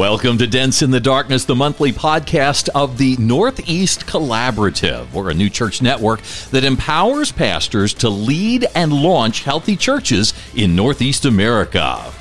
Welcome to Dents in the Darkness, the monthly podcast of the Northeast Collaborative. We're a new church network that empowers pastors to lead and launch healthy churches in Northeast America.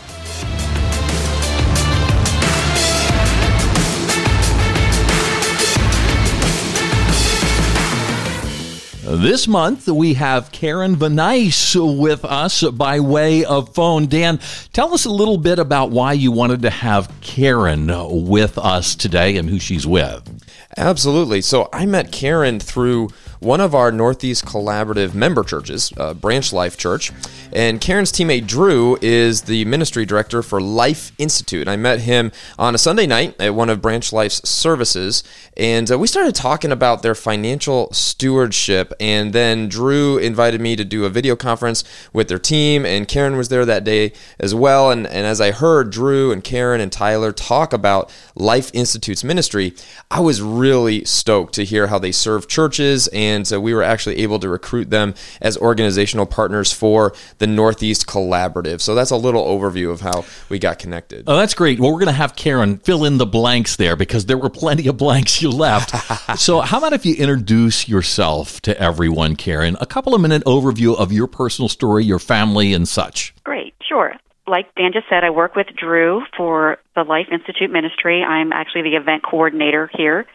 This month, we have Karen Vanice with us by way of phone. Dan, tell us a little bit about why you wanted to have Karen with us today and who she's with. Absolutely. So I met Karen through one of our Northeast Collaborative member churches, uh, Branch Life Church. And Karen's teammate Drew is the ministry director for Life Institute. And I met him on a Sunday night at one of Branch Life's services. And uh, we started talking about their financial stewardship. And then Drew invited me to do a video conference with their team. And Karen was there that day as well. And, and as I heard Drew and Karen and Tyler talk about Life Institute's ministry, I was really stoked to hear how they serve churches and and so we were actually able to recruit them as organizational partners for the Northeast Collaborative. So that's a little overview of how we got connected. Oh, that's great. Well, we're going to have Karen fill in the blanks there because there were plenty of blanks you left. so, how about if you introduce yourself to everyone, Karen? A couple of minute overview of your personal story, your family, and such. Great, sure like Dan just said, I work with Drew for the Life Institute Ministry. I'm actually the event coordinator here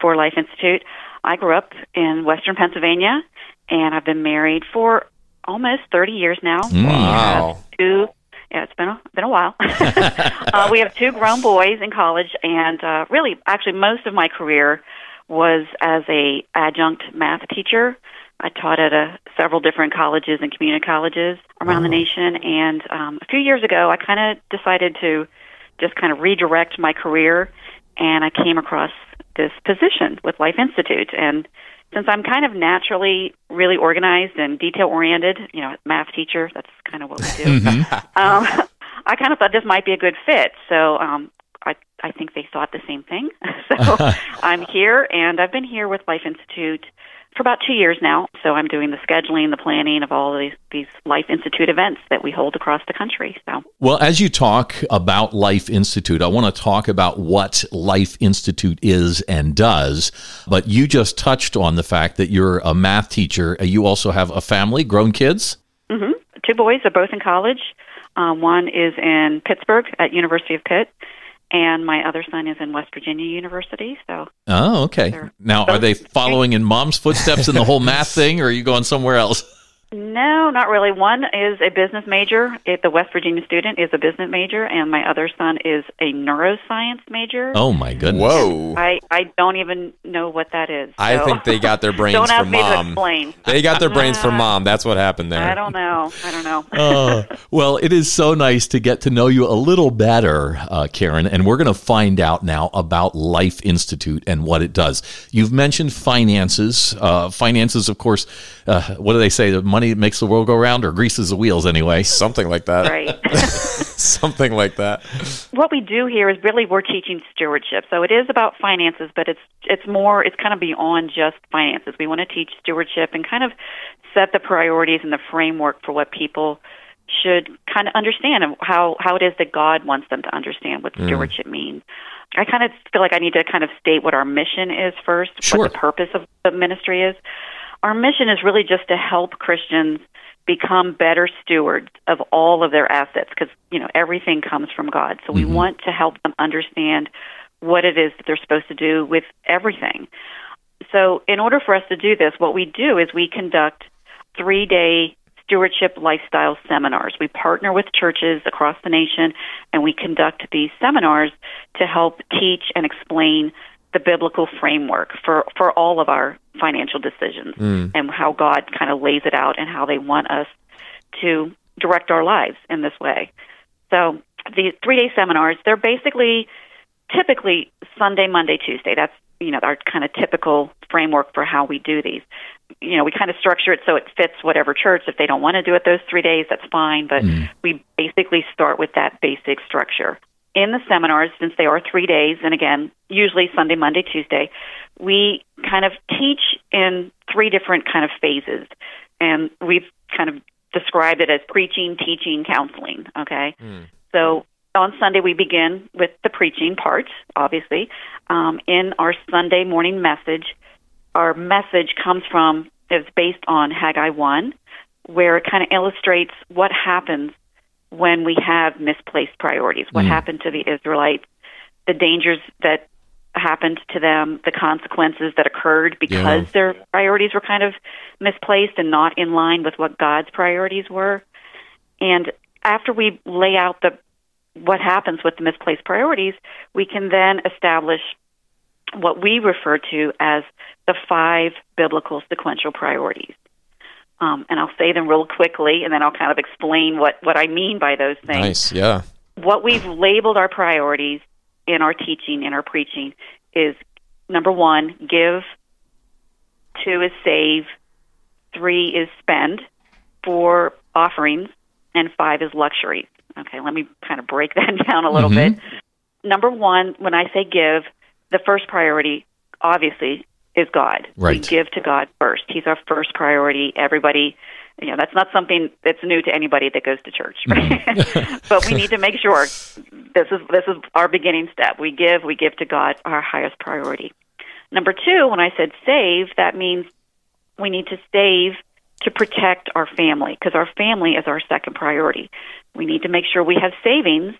for Life Institute. I grew up in Western Pennsylvania, and I've been married for almost 30 years now. Wow. Two, yeah, it's been a, been a while. uh, we have two grown boys in college, and uh, really, actually, most of my career was as a adjunct math teacher. I taught at a, several different colleges and community colleges around the nation, and um, a few years ago, I kind of decided to just kind of redirect my career, and I came across this position with Life Institute. And since I'm kind of naturally really organized and detail oriented, you know, math teacher, that's kind of what we do. mm-hmm. um, I kind of thought this might be a good fit. So um, I, I think they thought the same thing. so I'm here, and I've been here with Life Institute for about two years now. So I'm doing the scheduling, the planning of all of these, these Life Institute events that we hold across the country. So, well, as you talk about Life Institute, I want to talk about what Life Institute is and does. But you just touched on the fact that you're a math teacher. You also have a family, grown kids. Mm-hmm. Two boys are both in college. Um, one is in Pittsburgh at University of Pitt, and my other son is in West Virginia University. So, oh, okay. Now, are they following in mom's footsteps in the whole math thing, or are you going somewhere else? No, not really. One is a business major. It, the West Virginia student is a business major, and my other son is a neuroscience major. Oh my goodness! Whoa! I, I don't even know what that is. So. I think they got their brains don't from ask mom. Me to explain. They got their brains from mom. That's what happened there. I don't know. I don't know. uh, well, it is so nice to get to know you a little better, uh, Karen, and we're going to find out now about Life Institute and what it does. You've mentioned finances. Uh, finances, of course. Uh, what do they say? The money money makes the world go round or greases the wheels anyway. Something like that. Right. Something like that. What we do here is really we're teaching stewardship. So it is about finances, but it's it's more it's kind of beyond just finances. We want to teach stewardship and kind of set the priorities and the framework for what people should kind of understand and how how it is that God wants them to understand what mm. stewardship means. I kind of feel like I need to kind of state what our mission is first, sure. what the purpose of the ministry is our mission is really just to help Christians become better stewards of all of their assets because you know everything comes from God. So we mm-hmm. want to help them understand what it is that they're supposed to do with everything. So in order for us to do this, what we do is we conduct 3-day stewardship lifestyle seminars. We partner with churches across the nation and we conduct these seminars to help teach and explain the biblical framework for, for all of our financial decisions mm. and how God kind of lays it out and how they want us to direct our lives in this way. So the three day seminars, they're basically typically Sunday, Monday, Tuesday. That's you know our kind of typical framework for how we do these. You know, we kind of structure it so it fits whatever church. If they don't want to do it those three days, that's fine. But mm. we basically start with that basic structure in the seminars, since they are three days, and again, usually Sunday, Monday, Tuesday, we kind of teach in three different kind of phases. And we've kind of described it as preaching, teaching, counseling. Okay. Mm. So on Sunday we begin with the preaching part, obviously. Um, in our Sunday morning message, our message comes from is based on Haggai one, where it kind of illustrates what happens when we have misplaced priorities. What mm. happened to the Israelites, the dangers that happened to them, the consequences that occurred because Yeah. their priorities were kind of misplaced and not in line with what God's priorities were. And after we lay out the what happens with the misplaced priorities, we can then establish what we refer to as the five biblical sequential priorities. Um, and I'll say them real quickly, and then I'll kind of explain what, what I mean by those things Nice. Yeah. what we've labeled our priorities in our teaching, in our preaching, is number one, give, two is save, three is spend, four offerings, and five is luxuries. Okay, let me kind of break that down a little bit. Number one, when I say give, the first priority, obviously, is God. We Right. give to God first. He's our first priority. Everybody, you know, that's not something that's new to anybody that goes to church, right? Mm-hmm. but we need to make sure this is this is our beginning step. We give, we give to God our highest priority. Number two, when I said save, that means we need to save to protect our family because our family is our second priority. We need to make sure we have savings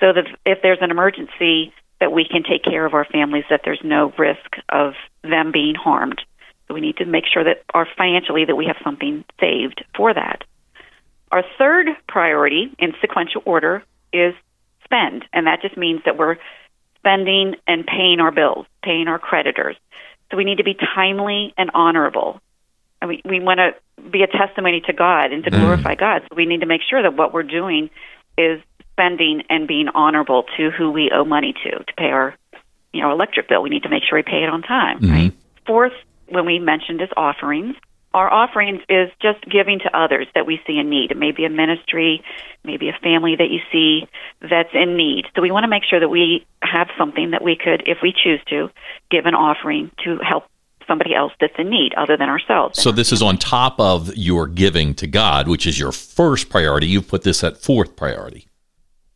so that if there's an emergency that we can take care of our families that there's no risk of them being harmed. So we need to make sure that our financially that we have something saved for that. Our third priority in sequential order is spend, and that just means that we're spending and paying our bills, paying our creditors. So we need to be timely and honorable. And we, we want to be a testimony to God and to mm. glorify God. So we need to make sure that what we're doing is spending and being honorable to who we owe money to to pay our you know electric bill. We need to make sure we pay it on time. Mm-hmm. Right. Fourth, when we mentioned is offerings. Our offerings is just giving to others that we see in need. It may be a ministry, maybe a family that you see that's in need. So we want to make sure that we have something that we could, if we choose to, give an offering to help somebody else that's in need other than ourselves. So this is on top of your giving to God, which is your first priority. You've put this at fourth priority.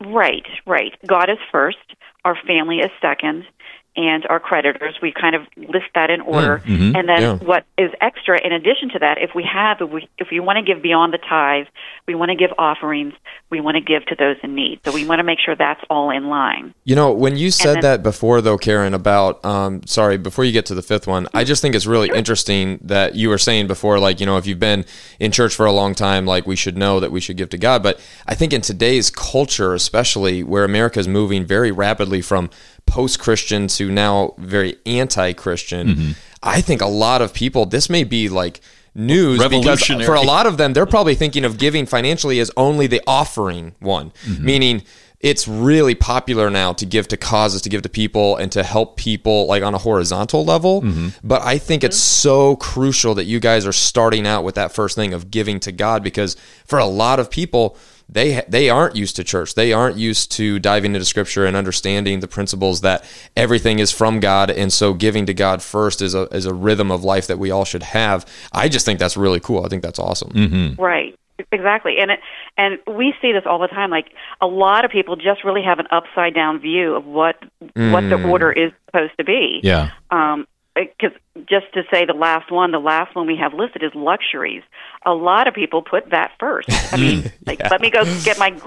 Right, right. God is first, our family is second, and our creditors. We kind of list that in order. And then yeah. what is extra in addition to that, if we have, if we, if we want to give beyond the tithe, we want to give offerings, we want to give to those in need. So we want to make sure that's all in line. You know, when you said then- that before, though, Karen, about, um, sorry, before you get to the fifth one, I just think it's really interesting that you were saying before, like, you know, if you've been in church for a long time, like, we should know that we should give to God. But I think in today's culture, especially where America is moving very rapidly from post Christian to now very anti Christian, mm-hmm. I think a lot of people, this may be like, News because for a lot of them, they're probably thinking of giving financially as only the offering one, mm-hmm. meaning it's really popular now to give to causes, to give to people, and to help people like on a horizontal level. Mm-hmm. But I think it's so crucial that you guys are starting out with that first thing of giving to God because for a lot of people, they they aren't used to church. They aren't used to diving into scripture and understanding the principles that everything is from God and so giving to God first is a is a rhythm of life that we all should have. I just think that's really cool. I think that's awesome. Right. Exactly. And it and we see this all the time like a lot of people just really have an upside down view of what what the order is supposed to be. Yeah. um because just to say the last one the last one we have listed is luxuries. A lot of people put that first. I mean like let me go get my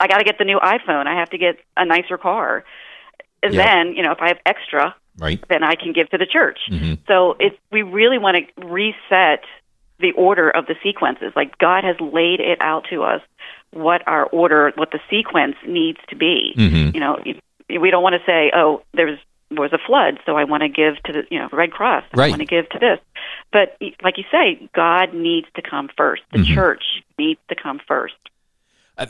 i got to get the new iphone. I have to get a nicer car. And Yeah. then you know if i have extra Right. then i can give to the church. Mm-hmm. So it's we really want to reset the order of the sequences. Like god has laid it out to us what our order what the sequence needs to be. Mm-hmm. You know we don't want to say oh there's was a flood so i want to give to the you know red cross i want to give to this. But like you say god needs to come first. The mm-hmm. church needs to come first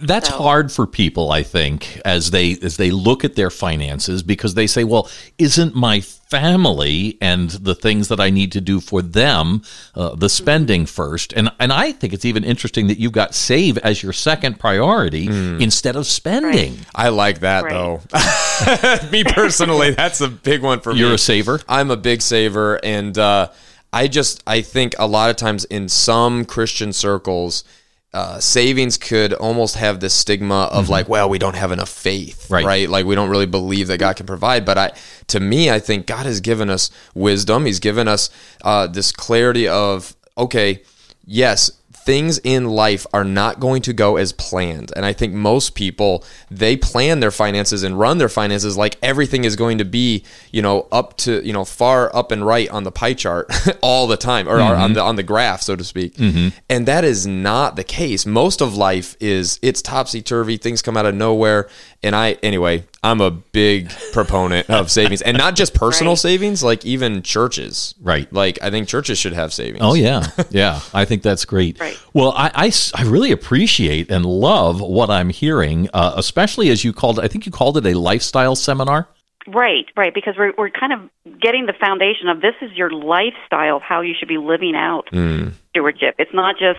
That's So- hard for people, I think, as they as they look at their finances because they say, "Well, isn't my family and the things that I need to do for them uh, the spending first? And and I think it's even interesting that you've got save as your second priority instead of spending. I like that Right. though. Me personally, that's a big one for me. You're a saver. I'm a big saver, and uh, I just I think a lot of times in some Christian circles, uh, savings could almost have this stigma of like, well, we don't have enough faith, Right. right? Like we don't really believe that God can provide. But I, to me, I think God has given us wisdom. He's given us uh, this clarity of okay, yes, things in life are not going to go as planned. And I think most people, they plan their finances and run their finances like everything is going to be, you know, up to, you know, far up and right on the pie chart all the time or, or on mm-hmm. the on the graph, so to speak. Mm-hmm. And that is not the case. Most of life is it's topsy-turvy, things come out of nowhere. And I anyway, I'm a big proponent of savings and not just personal Right. savings, like even churches. Right. Like I think churches should have savings. Oh yeah, yeah. I think that's great. Right. Well, I really appreciate and love what I'm hearing, uh, especially as you called. I think you called it a lifestyle seminar. Right, right, because we're we're kind of getting the foundation of this is your lifestyle of how you should be living out mm. stewardship. It's not just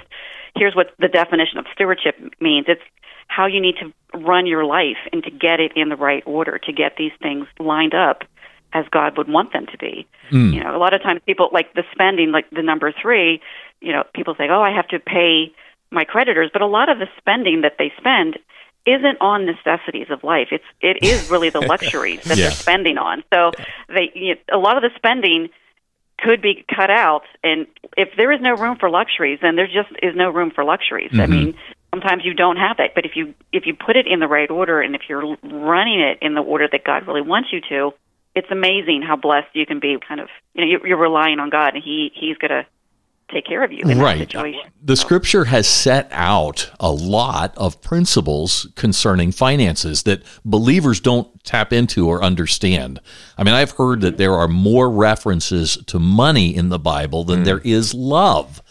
here's what the definition of stewardship means. It's how you need to run your life and to get it in the right order, to get these things lined up as God would want them to be. Hmm. You know, a lot of times people like the spending, like the number three, you know, people say, Oh, I have to pay my creditors, but a lot of the spending that they spend isn't on necessities of life. It's it is really the luxuries that Yeah. they're spending on. So they you know, a lot of the spending could be cut out and if there is no room for luxuries then there just is no room for luxuries. I mm-hmm. mean, sometimes you don't have that, but if you if you put it in the right order and if you're running it in the order that God really wants you to, it's amazing how blessed you can be kind of you know you're, you're relying on God and he he's going to take care of you in Right. that situation. The scripture has set out a lot of principles concerning finances that believers don't tap into or understand. I mean, I've heard that there are more references to money in the Bible than hmm. there is love.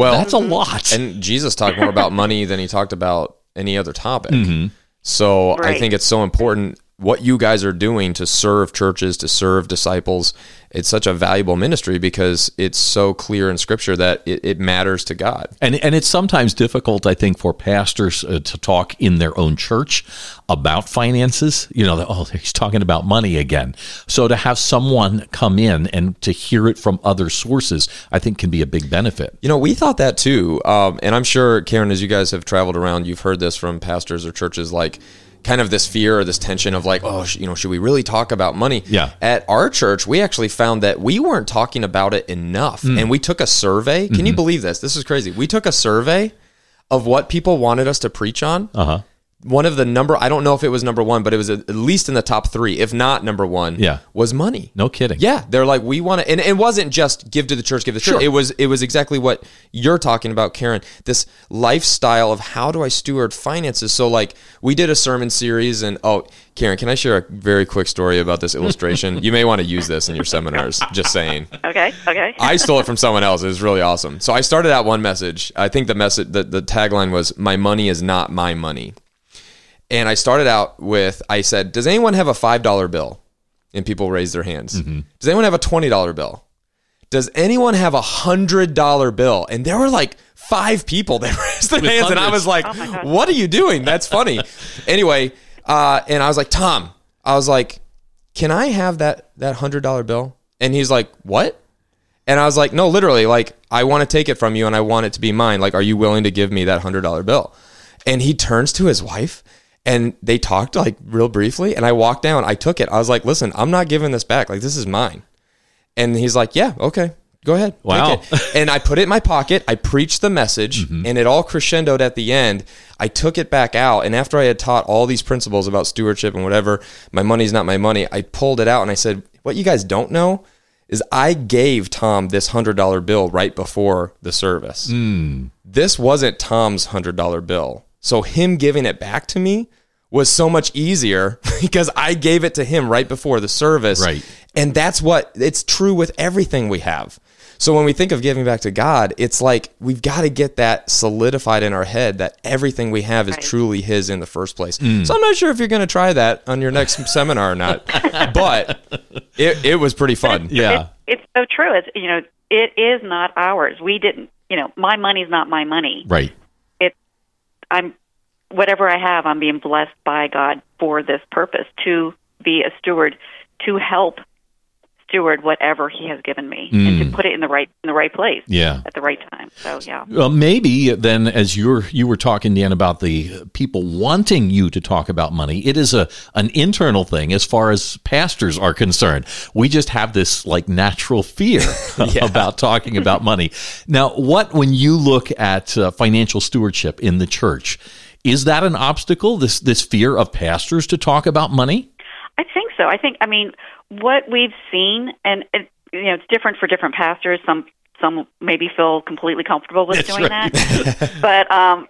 Well, That's a mm-hmm. lot. And Jesus talked more about money than he talked about any other topic. Mm-hmm. So I think it's so important what you guys are doing to serve churches, to serve disciples. It's such a valuable ministry because it's so clear in Scripture that it, it matters to God. And and it's sometimes difficult, I think, for pastors uh, to talk in their own church about finances. You know, that, oh, he's talking about money again. So to have someone come in and to hear it from other sources, I think, can be a big benefit. You know, we thought that too. Um, and I'm sure, Karen, as you guys have traveled around, you've heard this from pastors or churches like kind of this fear or this tension of like, oh, you know, should we really talk about money? Yeah. At our church, we actually found that we weren't talking about it enough. Hmm. And we took a survey. Can Mm-hmm. you believe this? This is crazy. We took a survey of what people wanted us to preach on. Uh huh. One of the number, I don't know if it was number one, but it was at at least in the top three, if not number one, Yeah. was money. No kidding. Yeah, they're like we want to, and it wasn't just give to the church, give to the Sure. church. It was it was exactly what you're talking about, Karen. This lifestyle of how do I steward finances. So like we did a sermon series, and oh, Karen, can I share a very quick story about this illustration? you may want to use this in your seminars. Just saying. Okay, okay. I stole it from someone else. It was really awesome. So I started out one message. I think the message, the, the tagline was, "My money is not my money." And I started out with, I said, "Does anyone have a five dollar bill?" And people raised their hands. Does anyone have a twenty dollar bill? Does anyone have a hundred dollar bill? And there were like five people that raised their With hands, and I was like, Oh "What are you doing? That's funny." anyway, uh, and I was like, "Tom," I was like, "Can I have that that hundred dollar bill?" And he's like, "What?" And I was like, no, literally, like, I want to take it from you and I want it to be mine. Like, are you willing to give me that hundred dollar bill? And he turns to his wife and they talked like real briefly. And I walked down, I took it. I was like, listen, I'm not giving this back. Like, this is mine. And he's like, yeah, okay, go ahead. take Wow. it." and I put it in my pocket. I preached the message mm-hmm. and it all crescendoed at the end. I took it back out. And after I had taught all these principles about stewardship and whatever, my money's not my money, I pulled it out and I said, what you guys don't know is I gave Tom this hundred dollar bill right before the service. Hmm. This wasn't Tom's hundred dollar bill. So him giving it back to me was so much easier because I gave it to him right before the service. Right. And that's what it's true with everything we have. So when we think of giving back to God, it's like we've got to get that solidified in our head that everything we have is Right. truly His in the first place. Mm. So I'm not sure if you're going to try that on your next seminar or not, but it, it was pretty fun. Yeah. It's so true. It's you know, it is not ours. We didn't. You know, my money's not my money. Right. I'm, whatever I have, I'm being blessed by God for this purpose to be a steward, to help steward whatever He has given me and to put it in the right in the right place Yeah. at the right time. So yeah. Well, maybe then, as you're you were talking, Dan, about the people wanting you to talk about money, it is a an internal thing as far as pastors are concerned. We just have this like natural fear about talking about money. Now, what when you look at uh, financial stewardship in the church, is that an obstacle? This this fear of pastors to talk about money? I think so. I think I mean what we've seen, and it, you know, it's different for different pastors. Some some maybe feel completely comfortable with That's doing right. that, but um,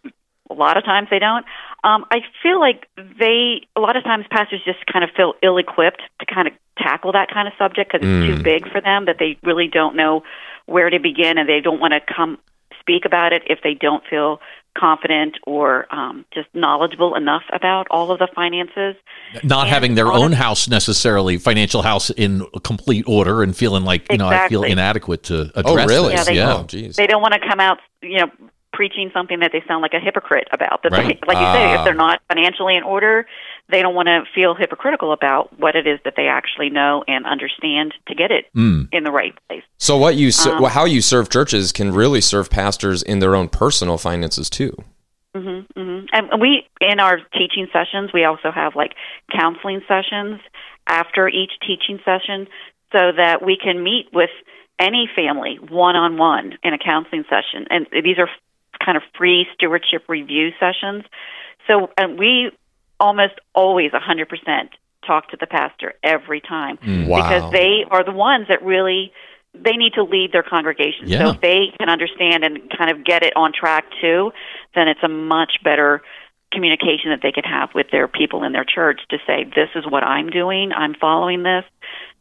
a lot of times they don't. Um, I feel like they a lot of times pastors just kind of feel ill-equipped to kind of tackle that kind of subject because it's too big for them. That they really don't know where to begin, and they don't want to come speak about it if they don't feel confident or um, just knowledgeable enough about all of the finances. Not And having their honest- own house necessarily, financial house in complete order, and feeling like you know I feel inadequate to address. Oh, really? this. Yeah, they- yeah. Oh, geez. they don't want to come out, you know, preaching something that they sound like a hypocrite about. That Right. they, like you say, Ah. if they're not financially in order, they don't want to feel hypocritical about what it is that they actually know and understand to get it Mm. in the right place. So what you Um, how you serve churches can really serve pastors in their own personal finances too. hmm hmm And we, in our teaching sessions, we also have like counseling sessions after each teaching session, so that we can meet with any family one on one in a counseling session. And these are kind of free stewardship review sessions. So, and we almost always 100% talk to the pastor every time mm. Wow. because they are the ones that really they need to lead their congregation. Yeah. So if they can understand and kind of get it on track too, then it's a much better communication that they can have with their people in their church to say, "This is what I'm doing. I'm following this."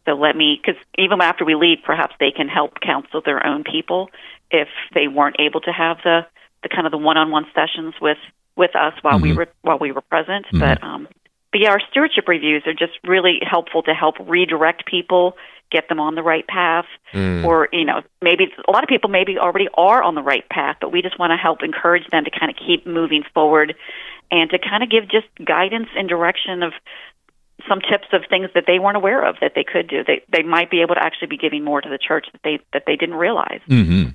So let me, because even after we leave, perhaps they can help counsel their own people if they weren't able to have the the kind of the one-on-one sessions with with us while we mm-hmm. were while we were present. Mm-hmm. But um, but yeah, our stewardship reviews are just really helpful to help redirect people, get them on the right path, mm. or you know maybe a lot of people maybe already are on the right path, but we just want to help encourage them to kind of keep moving forward and to kind of give just guidance and direction of some tips of things that they weren't aware of that they could do. They they might be able to actually be giving more to the church that they that they didn't realize. Mm-hmm.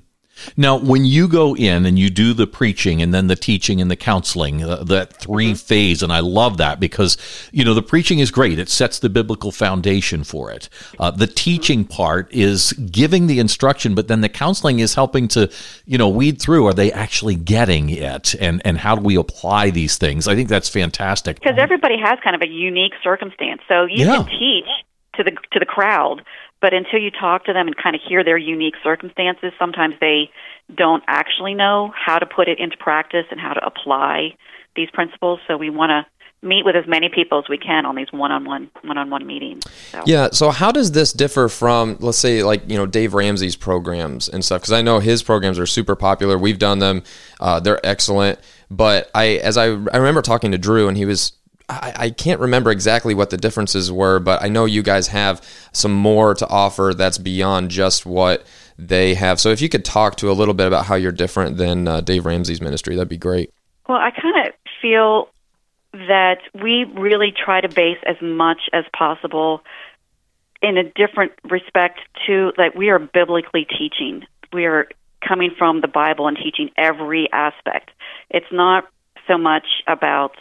Now, when you go in and you do the preaching and then the teaching and the counseling, uh, that 3 Mm-hmm. phase, and I love that because, you know, the preaching is great. It sets the biblical foundation for it. Uh, the teaching part is giving the instruction, but then the counseling is helping to, you know, weed through are they actually getting it and, and how do we apply these things? I think that's fantastic. because everybody has kind of a unique circumstance. So you Yeah. can teach to the to the crowd, but until you talk to them and kind of hear their unique circumstances, sometimes they don't actually know how to put it into practice and how to apply these principles. So we want to meet with as many people as we can on these one-on-one one-on-one meetings. So. Yeah. So how does this differ from, let's say, like you know, Dave Ramsey's programs and stuff? Because I know his programs are super popular. We've done them; uh, they're excellent. But I, as I, I remember talking to Drew, and he was. I, I can't remember exactly what the differences were, but I know you guys have some more to offer that's beyond just what they have. So if you could talk to a little bit about how you're different than uh, Dave Ramsey's ministry, that'd be great. Well, I kind of feel that we really try to base as much as possible in a different respect to like we are biblically teaching. We are coming from the Bible and teaching every aspect. It's not so much about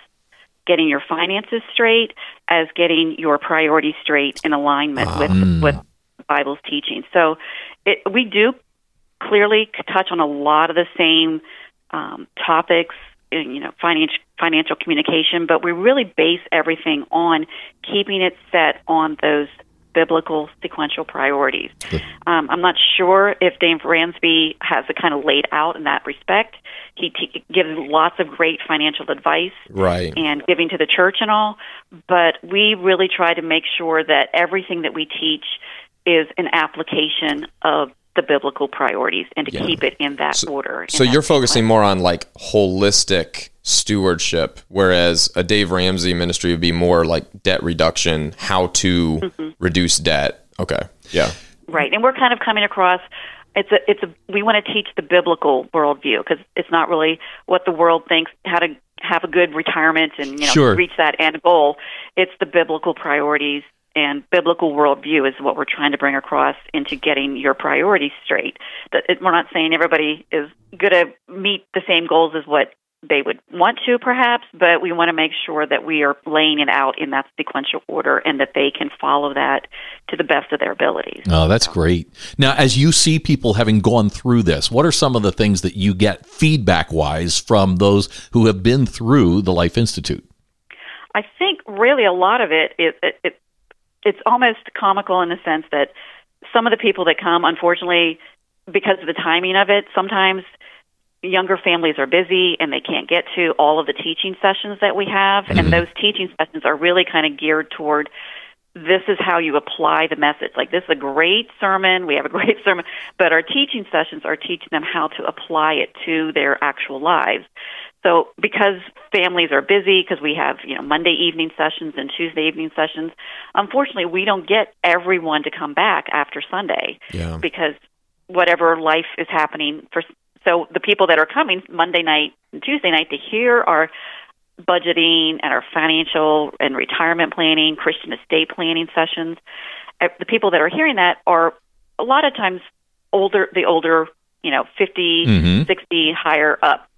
getting your finances straight as getting your priorities straight in alignment with with the Bible's teaching. So it, we do clearly touch on a lot of the same um, topics, in, you know, financial financial communication, but we really base everything on keeping it set on those biblical sequential priorities. Um, I'm not sure if Dave Ramsey has it kind of laid out in that respect. He t- gives lots of great financial advice Right. and giving to the church and all, but we really try to make sure that everything that we teach is an application of the biblical priorities and to keep it in that order. So you're focusing more on like holistic stewardship, whereas a Dave Ramsey ministry would be more like debt reduction, how to Mm-hmm. reduce debt. Okay. Yeah. Right, and we're kind of coming across. It's a, it's a. We want to teach the biblical worldview because it's not really what the world thinks how to have a good retirement and you know Sure. reach that end goal. It's the biblical priorities and biblical worldview is what we're trying to bring across into getting your priorities straight. That we're not saying everybody is going to meet the same goals as what they would want to, perhaps, but we want to make sure that we are laying it out in that sequential order and that they can follow that to the best of their abilities. Oh, that's great. Now, as you see people having gone through this, what are some of the things that you get feedback wise from those who have been through the Life Institute? I think really a lot of it, it, it, it it's almost comical in the sense that some of the people that come, unfortunately, because of the timing of it, sometimes younger families are busy and they can't get to all of the teaching sessions that we have. Mm-hmm. And those teaching sessions are really kind of geared toward this is how you apply the message. Like, this is a great sermon. We have a great sermon. But our teaching sessions are teaching them how to apply it to their actual lives. So because families are busy, because we have you know Monday evening sessions and Tuesday evening sessions, unfortunately we don't get everyone to come back after Sunday yeah. because whatever life is happening for. So the people that are coming Monday night and Tuesday night to hear our budgeting and our financial and retirement planning, Christian estate planning sessions, eh, the people that are hearing that are a lot of times older, the older, you know, 50, mm-hmm. 60, higher up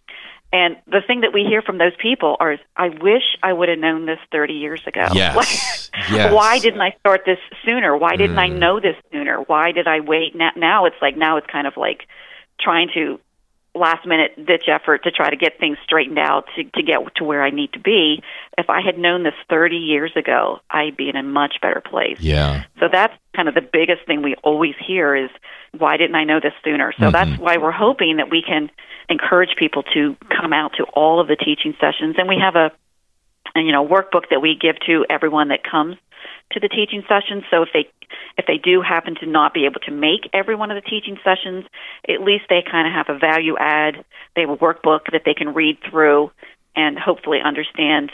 and the thing that we hear from those people are, I wish I would have known this 30 years ago. Yes. yes. Why didn't I start this sooner? Why didn't mm. I know this sooner? Why did I wait? Now, now it's like, now it's kind of like trying to last minute ditch effort to try to get things straightened out to, to get to where I need to be. If I had known this 30 years ago, I'd be in a much better place. Yeah. So that's kind of the biggest thing we always hear is why didn't I know this sooner? So mm-hmm. that's why we're hoping that we can encourage people to come out to all of the teaching sessions and we have a, a you know workbook that we give to everyone that comes to the teaching sessions. So if they if they do happen to not be able to make every one of the teaching sessions, at least they kind of have a value add. They have a workbook that they can read through and hopefully understand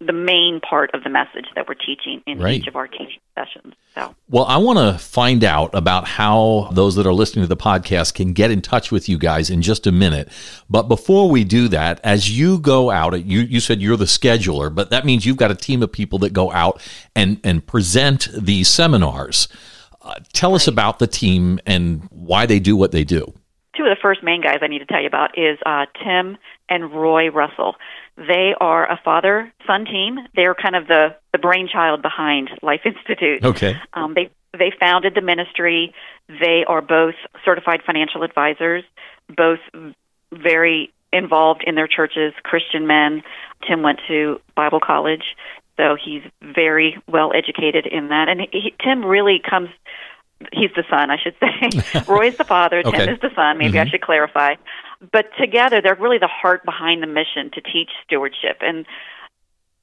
the main part of the message that we're teaching in right. each of our teaching sessions. So, well, I want to find out about how those that are listening to the podcast can get in touch with you guys in just a minute. But before we do that, as you go out, you you said you're the scheduler, but that means you've got a team of people that go out and and present these seminars. Uh, tell right. us about the team and why they do what they do. Two of the first main guys I need to tell you about is uh, Tim and Roy Russell. They are a father son team. They're kind of the, the brainchild behind Life Institute. Okay. Um, they they founded the ministry. They are both certified financial advisors, both very involved in their churches, Christian men. Tim went to Bible college, so he's very well educated in that. And he, Tim really comes he's the son, I should say. Roy's the father, Tim okay. is the son. Maybe mm-hmm. I should clarify. But together, they're really the heart behind the mission to teach stewardship. And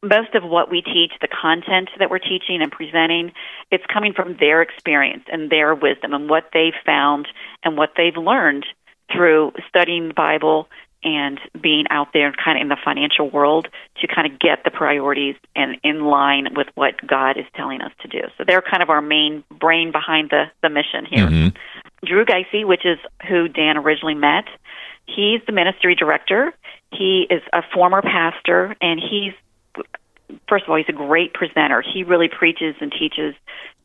most of what we teach, the content that we're teaching and presenting, it's coming from their experience and their wisdom and what they've found and what they've learned through studying the Bible and being out there kind of in the financial world to kind of get the priorities and in line with what God is telling us to do. So they're kind of our main brain behind the, the mission here. Mm-hmm. Drew Geisey, which is who Dan originally met, he's the ministry director. He is a former pastor, and he's first of all, he's a great presenter. He really preaches and teaches.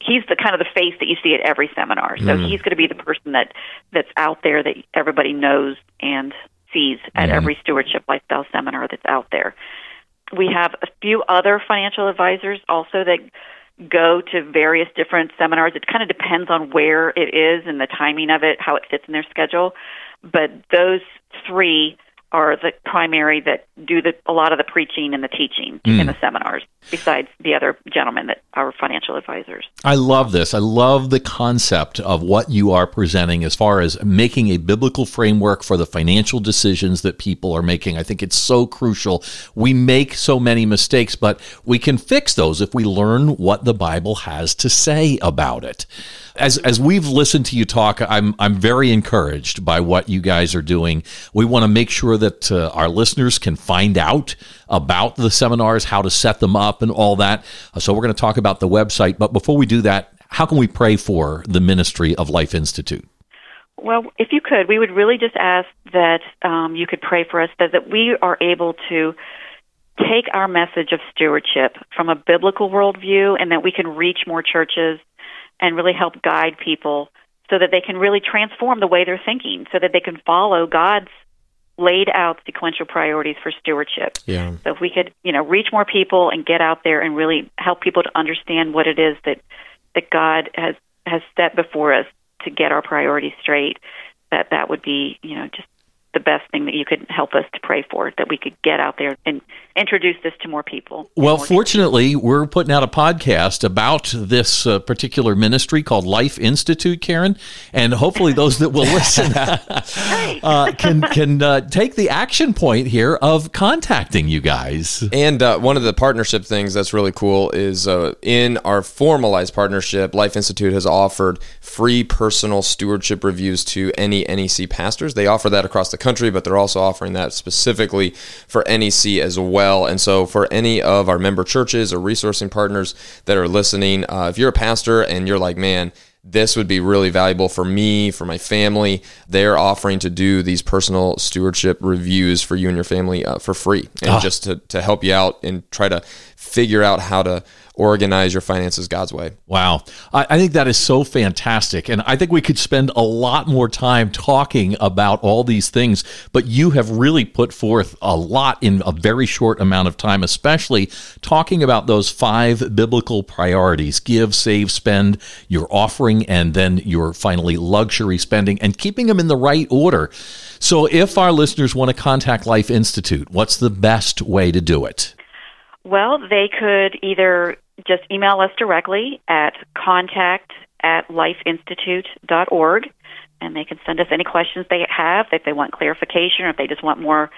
He's the kind of the face that you see at every seminar. So mm. he's going to be the person that that's out there that everybody knows and sees at mm-hmm. every stewardship lifestyle seminar that's out there. We have a few other financial advisors also that go to various different seminars. It kind of depends on where it is and the timing of it, how it fits in their schedule. But those three are the primary that do the, a lot of the preaching and the teaching mm. in the seminars, besides the other gentlemen that are financial advisors. I love this. I love the concept of what you are presenting as far as making a biblical framework for the financial decisions that people are making. I think it's so crucial. We make so many mistakes, but we can fix those if we learn what the Bible has to say about it as as we've listened to you talk, I'm I'm very encouraged by what you guys are doing. We want to make sure that uh, our listeners can find out about the seminars, how to set them up, and all that. So we're going to talk about the website. But before we do that, how can we pray for the ministry of Life Institute? Well, if you could, we would really just ask that um, you could pray for us that, that we are able to take our message of stewardship from a biblical worldview and that we can reach more churches and really help guide people so that they can really transform the way they're thinking so that they can follow God's laid out sequential priorities for stewardship. Yeah. So if we could, you know, reach more people and get out there and really help people to understand what it is that that God has has set before us to get our priorities straight, that that would be, you know, just the best thing that you could help us to pray for that we could get out there and introduce this to more people. Well, more fortunately, we're putting out a podcast about this uh, particular ministry called Life Institute, Karen, and hopefully those that will listen uh, can can uh, take the action point here of contacting you guys. And uh, one of the partnership things that's really cool is uh, in our formalized partnership, Life Institute has offered free personal stewardship reviews to any NEC pastors. They offer that across the country, but they're also offering that specifically for NEC as well. And so, for any of our member churches or resourcing partners that are listening, uh, if you're a pastor and you're like, man, this would be really valuable for me, for my family. They're offering to do these personal stewardship reviews for you and your family uh, for free and just to, to help you out and try to figure out how to organize your finances God's way. Wow. I, I, think that is so fantastic. And I think we could spend a lot more time talking about all these things, but you have really put forth a lot in a very short amount of time, especially talking about those five biblical priorities give, save, spend, your offering, and then your finally luxury spending, and keeping them in the right order. So if our listeners want to contact Life Institute, what's the best way to do it? Well, they could either just email us directly at contact at lifeinstitute.org, and they can send us any questions they have, if they want clarification or if they just want more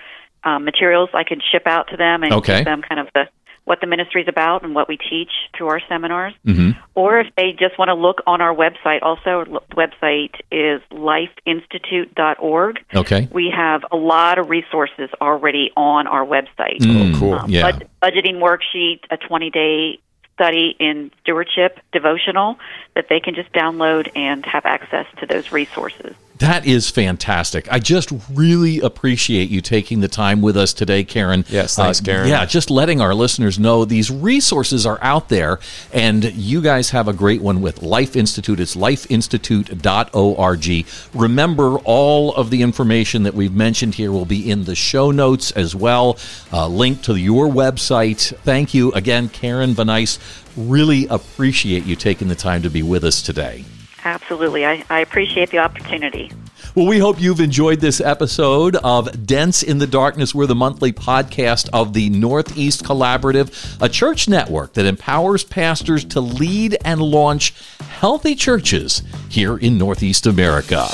um, materials I can ship out to them and okay. give them kind of the what the ministry is about and what we teach through our seminars. Mm-hmm. Or if they just want to look on our website, also, the website is lifeinstitute.org. Okay. We have a lot of resources already on our website. Mm, Oh, cool. Um, Yeah. bud- budgeting worksheet, a 20 day study in stewardship devotional that they can just download and have access to those resources. That is fantastic. I just really appreciate you taking the time with us today, Karen. Yes, thanks, Uh, Karen. Yeah, just letting our listeners know these resources are out there, and you guys have a great one with Life Institute. It's lifeinstitute.org. Remember, all of the information that we've mentioned here will be in the show notes as well. Uh, link to your website. Thank you again, Karen Vanice. Really appreciate you taking the time to be with us today. Absolutely. I, I appreciate the opportunity. Well, we hope you've enjoyed this episode of Dents in the Darkness. We're the monthly podcast of the Northeast Collaborative, a church network that empowers pastors to lead and launch healthy churches here in Northeast America.